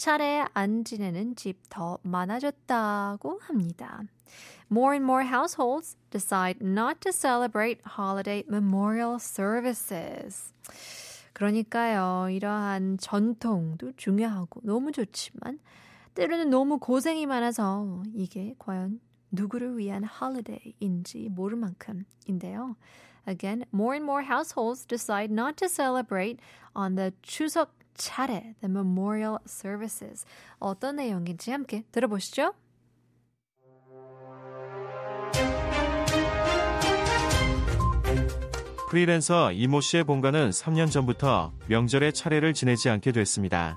차례에 안 지내는 집 더 많아졌다고 합니다. More and more households decide not to celebrate holiday memorial services. 그러니까요, 이러한 전통도 중요하고 너무 좋지만, 때로는 너무 고생이 많아서 이게 과연 누구를 위한 holiday인지 모를 만큼인데요. Again, more and more households decide not to celebrate on the 추석 차례, the memorial services. 어떤 내용인지 함께 들어보시죠. 프리랜서 이모 씨의 본가는 3년 전부터 명절에 차례를 지내지 않게 됐습니다.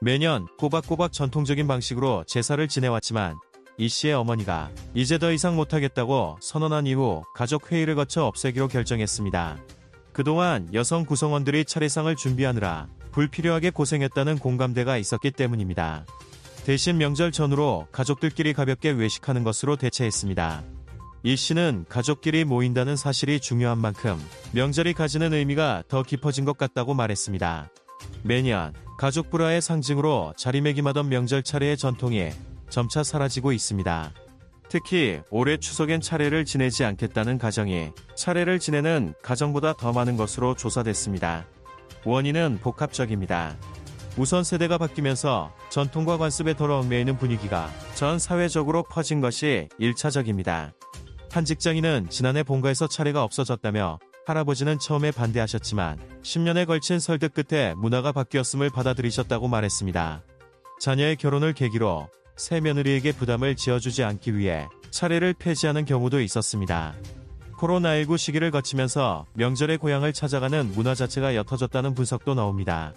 매년 꼬박꼬박 전통적인 방식으로 제사를 지내왔지만 이 씨의 어머니가 이제 더 이상 못하겠다고 선언한 이후 가족 회의를 거쳐 없애기로 결정했습니다. 그동안 여성 구성원들이 차례상을 준비하느라 불필요하게 고생했다는 공감대가 있었기 때문입니다. 대신 명절 전후로 가족들끼리 가볍게 외식하는 것으로 대체했습니다. 이 씨는 가족끼리 모인다는 사실이 중요한 만큼 명절이 가지는 의미가 더 깊어진 것 같다고 말했습니다. 매년 가족 불화의 상징으로 자리매김하던 명절 차례의 전통이 점차 사라지고 있습니다. 특히 올해 추석엔 차례를 지내지 않겠다는 가정이 차례를 지내는 가정보다 더 많은 것으로 조사됐습니다. 원인은 복합적입니다. 우선 세대가 바뀌면서 전통과 관습에 돌아온매이는 분위기가 전 사회적으로 퍼진 것이 1차적입니다. 한 직장인은 지난해 본가에서 차례가 없어졌다며 할아버지는 처음에 반대하셨지만 10년에 걸친 설득 끝에 문화가 바뀌었음을 받아들이셨다고 말했습니다. 자녀의 결혼을 계기로 새 며느리에게 부담을 지어주지 않기 위해 차례를 폐지하는 경우도 있었습니다. 코로나19 시기를 거치면서 명절의 고향을 찾아가는 문화 자체가 옅어졌다는 분석도 나옵니다.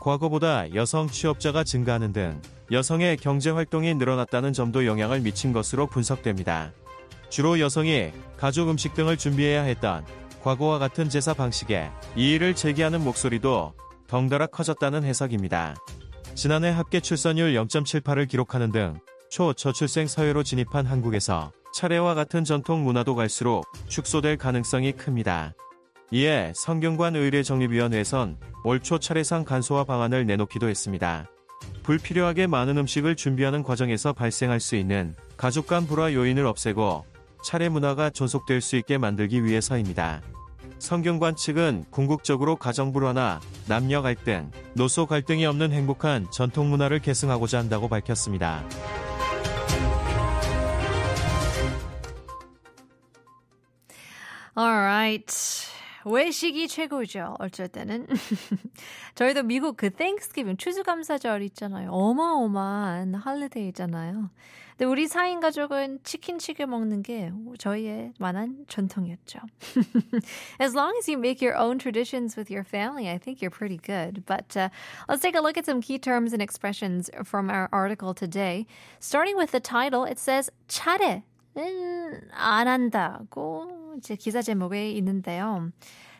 과거보다 여성 취업자가 증가하는 등 여성의 경제 활동이 늘어났다는 점도 영향을 미친 것으로 분석됩니다. 주로 여성이 가족 음식 등을 준비해야 했던 과거와 같은 제사 방식에 이의를 제기하는 목소리도 덩달아 커졌다는 해석입니다. 지난해 합계 출산율 0.78을 기록하는 등 초저출생 사회로 진입한 한국에서 차례와 같은 전통 문화도 갈수록 축소될 가능성이 큽니다. 이에 성균관 의례정립위원회에선 올 초 차례상 간소화 방안을 내놓기도 했습니다. 불필요하게 많은 음식을 준비하는 과정에서 발생할 수 있는 가족 간 불화 요인을 없애고 차례 문화가 존속될 수 있게 만들기 위해서입니다. 성균관 측은 궁극적으로 가정 불화나 남녀 갈등, 노소 갈등이 없는 행복한 전통 문화를 계승하고자 한다고 밝혔습니다. Alright. 외식이 최고죠. 어쩔 때는. 저희도 미국 그 땡스기빙 추수감사절 있잖아요. 어마어마한 할리데이잖아요. 근데 우리 4인 가족은 치킨치게 먹는 게 저희의 만한 전통이었죠. as long as you make your own traditions with your family, I think you're pretty good. But uh, let's take a look at some key terms and expressions from our article today. Starting with the title, it says 차례. 안 한다고 이 제 기사 제목에 있는데요.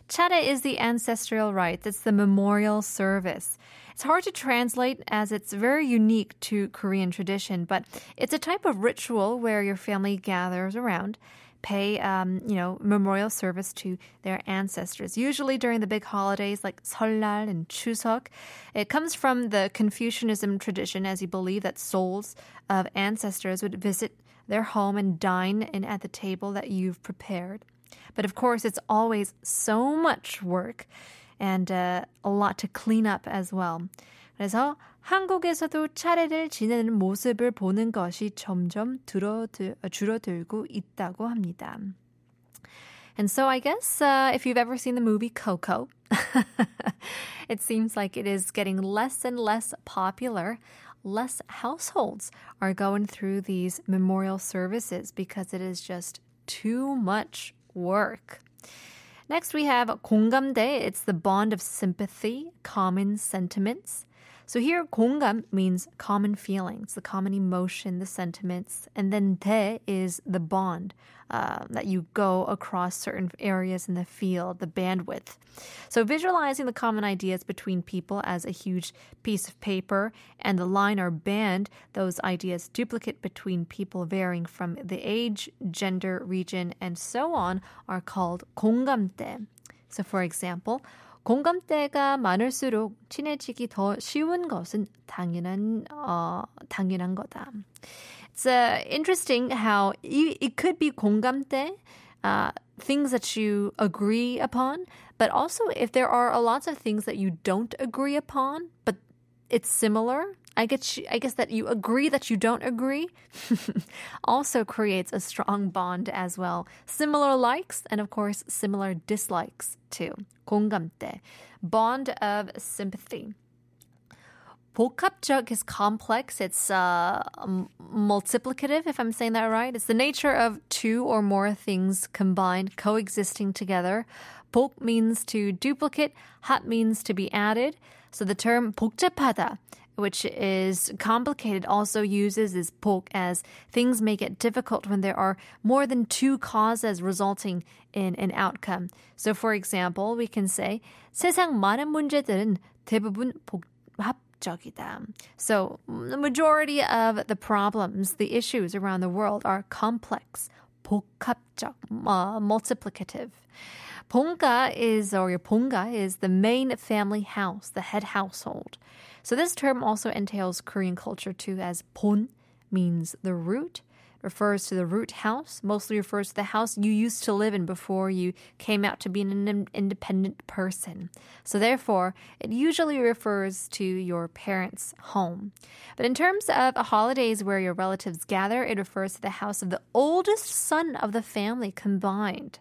차례 is the ancestral rite. It's the memorial service. It's hard to translate as it's very unique to Korean tradition, but it's a type of ritual where your family gathers around, pay, um, you know, memorial service to their ancestors. Usually during the big holidays like 설날 and Chuseok. It comes from the Confucianism tradition, as you believe that souls of ancestors would visit their home and dine in at the table that you've prepared. But of course, it's always so much work and uh, a lot to clean up as well. 그래서 한국에서도 차례를 지내는 모습을 보는 것이 점점 줄어들, 줄어들고 있다고 합니다. And so I guess uh, if you've ever seen the movie Coco, it seems like it is getting less and less popular less households are going through these memorial services because it is just too much work. Next, we have 공감대. It's the bond of sympathy, common sentiments. So here 공감 means common feelings, the common emotion, the sentiments, and then 대 is the bond uh, that you go across certain areas in the field, the bandwidth. So visualizing the common ideas between people as a huge piece of paper and the line or band, those ideas duplicate between people varying from the age, gender, region, and so on are called 공감대. So for example, 공감대가 많을수록 친해지기 더 쉬운 것은 당연한 어, 당연한 거다. It's uh, interesting how it could be 공감대, uh, things that you agree upon, but also if there are lots of things that you don't agree upon, but it's similar. I guess I guess that you agree that you don't agree also creates a strong bond as well. Similar likes and of course similar dislikes too. 공감대, bond of sympathy. 복합적 is complex. It's uh, multiplicative, if I'm saying that right. It's the nature of two or more things combined, coexisting together. 복 means to duplicate, 합 means to be added. So the term 복잡하다, which is complicated, also uses this 복 as things make it difficult when there are more than two causes resulting in an outcome. So for example, we can say 세상 많은 문제들은 대부분 복합 so, the majority of the problems, the issues around the world are complex, 복합적, uh, multiplicative. Ponga is, or ponga is the main family house, the head household. So this term also entails Korean culture too, as pon means the root, refers to the root house, mostly refers to the house you used to live in before you came out to be an independent person. So, therefore, it usually refers to your parents' home. But in terms of holidays where your relatives gather, it refers to the house of the oldest son of the family combined.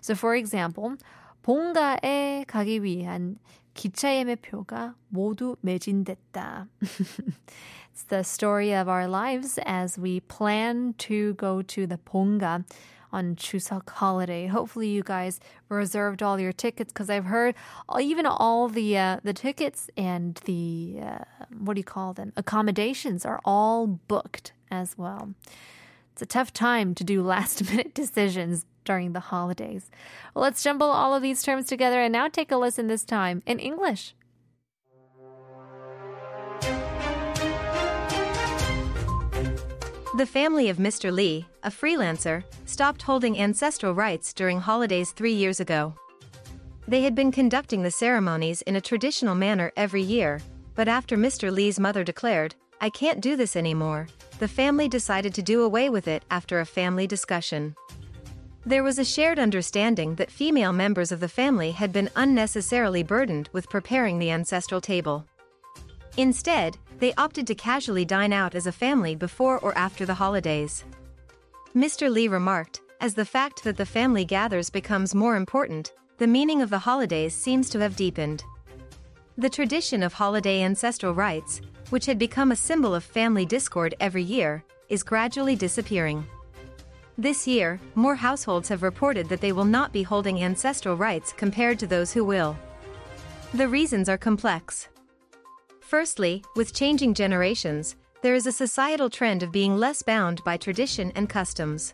So, for example, 본가에 가기 위한 기차 예매표가 모두 매진됐다. It's the story of our lives as we plan to go to the Ponga on Chuseok holiday. Hopefully, you guys reserved all your tickets because I've heard even all the uh, the tickets and the uh, what do you call them accommodations are all booked as well. It's a tough time to do last minute decisions during the holidays. Well, let's jumble all of these terms together and now take a listen this time in English. The family of Mr. Lee, a freelancer, stopped holding ancestral rites during holidays three years ago. They had been conducting the ceremonies in a traditional manner every year, but after Mr. Lee's mother declared, I can't do this anymore, the family decided to do away with it after a family discussion. There was a shared understanding that female members of the family had been unnecessarily burdened with preparing the ancestral table. Instead, they opted to casually dine out as a family before or after the holidays. Mr. Lee remarked, as the fact that the family gathers becomes more important, the meaning of the holidays seems to have deepened. The tradition of holiday ancestral rites, which had become a symbol of family discord every year, is gradually disappearing. This year, more households have reported that they will not be holding ancestral rites compared to those who will. The reasons are complex. Firstly, with changing generations, there is a societal trend of being less bound by tradition and customs.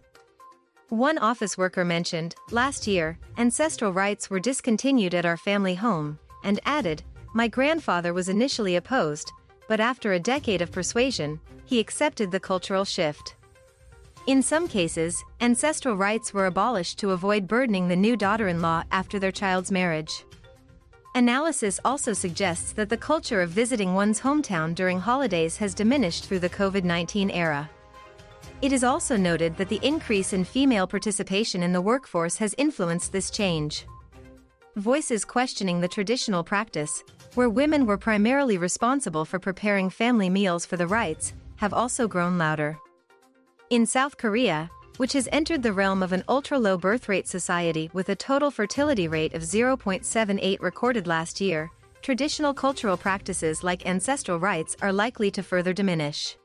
One office worker mentioned, last year, ancestral rites were discontinued at our family home, and added, My grandfather was initially opposed, but after a decade of persuasion, he accepted the cultural shift. In some cases, ancestral rites were abolished to avoid burdening the new daughter in law after their child's marriage. Analysis also suggests that the culture of visiting one's hometown during holidays has diminished through the COVID 19 era. It is also noted that the increase in female participation in the workforce has influenced this change. Voices questioning the traditional practice, where women were primarily responsible for preparing family meals for the rites, have also grown louder. In South Korea, which has entered the realm of an ultra-low birth rate society with a total fertility rate of 0.78 recorded last year, traditional cultural practices like ancestral rites are likely to further diminish.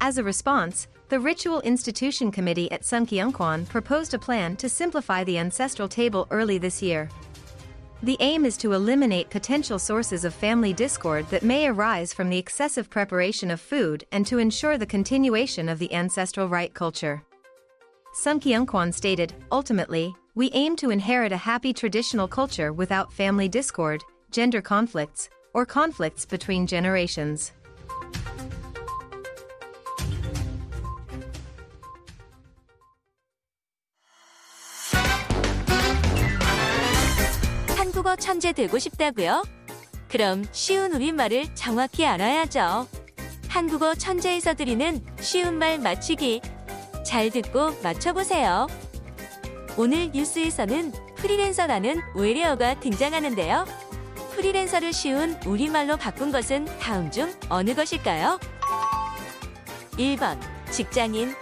As a response, the Ritual Institution Committee at Sungkyunkwan proposed a plan to simplify the ancestral table early this year. The aim is to eliminate potential sources of family discord that may arise from the excessive preparation of food and to ensure the continuation of the ancestral rite culture. Sungkyunkwan stated, ultimately, we aim to inherit a happy traditional culture without family discord, gender conflicts, or conflicts between generations. 한국어 천재 되고 싶다고요? 그럼 쉬운 우리말을 정확히 알아야죠. 한국어 천재에서 드리는 쉬운 말 맞추기. 잘 듣고 맞춰보세요. 오늘 뉴스에서는 프리랜서라는 외래어가 등장하는데요. 프리랜서를 쉬운 우리말로 바꾼 것은 다음 중 어느 것일까요? 1번 직장인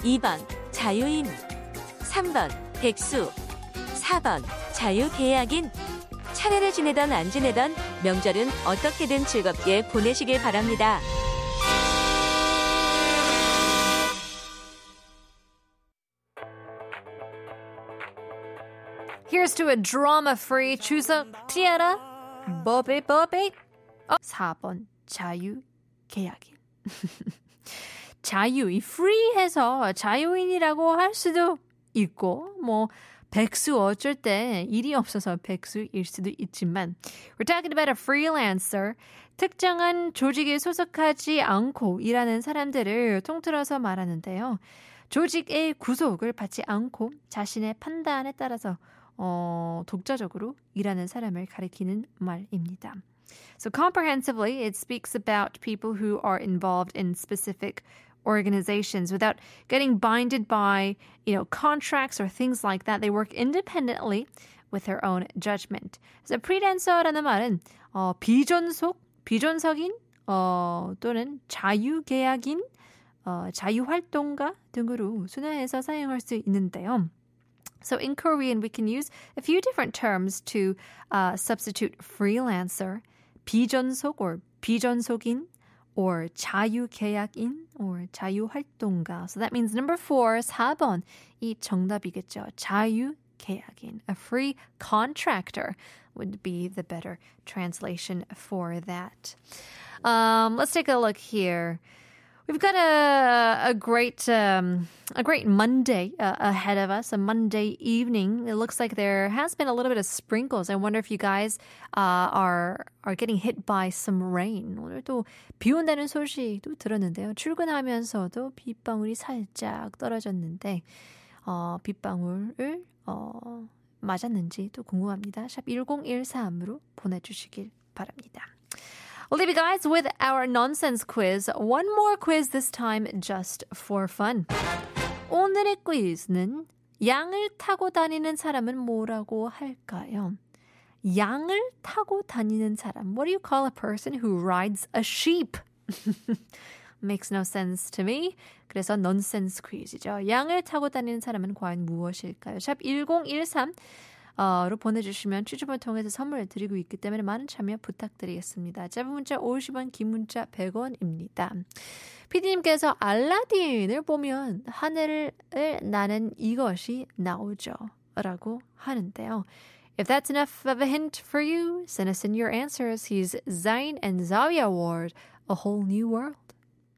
2번 자유인 3번 백수 4번 자유계약인 차례를 지내던 안 지내던 명절은 어떻게든 즐겁게 보내시길 바랍니다. Here's to a drama-free 추석. 티아라 버베 버베. 어, 4번 자유 계약인. 자유 이 free해서 자유인이라고 할 수도 있고 뭐 백수 어쩔 때 일이 없어서 백수일 수도 있지만 we're talking about a freelancer 특정한 조직에 소속하지 않고 일하는 사람들을 통틀어서 말하는데요. 조직의 구속을 받지 않고 자신의 판단에 따라서 어, 독자적으로 일하는 사람을 가리키는 말입니다. So comprehensively, it speaks about people who are involved in specific organizations without getting binded by, you know, contracts or things like that. They work independently with their own judgment. So freelancer라는 말은 어, 비전속, 비전석인 어, 또는 자유계약인, 어, 자유활동가 등으로 순화해서 사용할 수 있는데요. So in Korean, we can use a few different terms to uh, substitute freelancer, 비전속 or 비전속인, or 자유계약인, or 자유활동가. So that means number four, 4번, 이 정답이겠죠. 자유계약인, a free contractor would be the better translation for that. Um, let's take a look here. We've got a a great um, a great Monday uh, ahead of us. A Monday evening. It looks like there has been a little bit of sprinkles. I wonder if you guys uh, are are getting hit by some rain. 오늘 또비 온다는 소식도 들었는데요. 출근하면서도 빗방울이 살짝 떨어졌는데 어, 빗방울을 어, 맞았는지 또 궁금합니다. 샵 1013으로 보내주시길 바랍니다. We'll leave you guys with our nonsense quiz. One more quiz this time just for fun. 오늘의 퀴즈는 양을 타고 다니는 사람은 뭐라고 할까요? 양을 타고 다니는 사람. What do you call a person who rides a sheep? Makes no sense to me. 그래서 nonsense 퀴즈죠. 양을 타고 다니는 사람은 과연 무엇일까요? 샵 1013. 로 보내주시면 추첨을 통해서 선물을 드리고 있기 때문에 많은 참여 부탁드리겠습니다. 짧은 문자 50원, 긴 문자 100원입니다. 피디님께서 알라딘을 보면 하늘을 나는 이것이 나오죠. 라고 하는데요. If that's enough of a hint for you, send us in your answers. He's Zayn and Zawiya Ward, A Whole New World.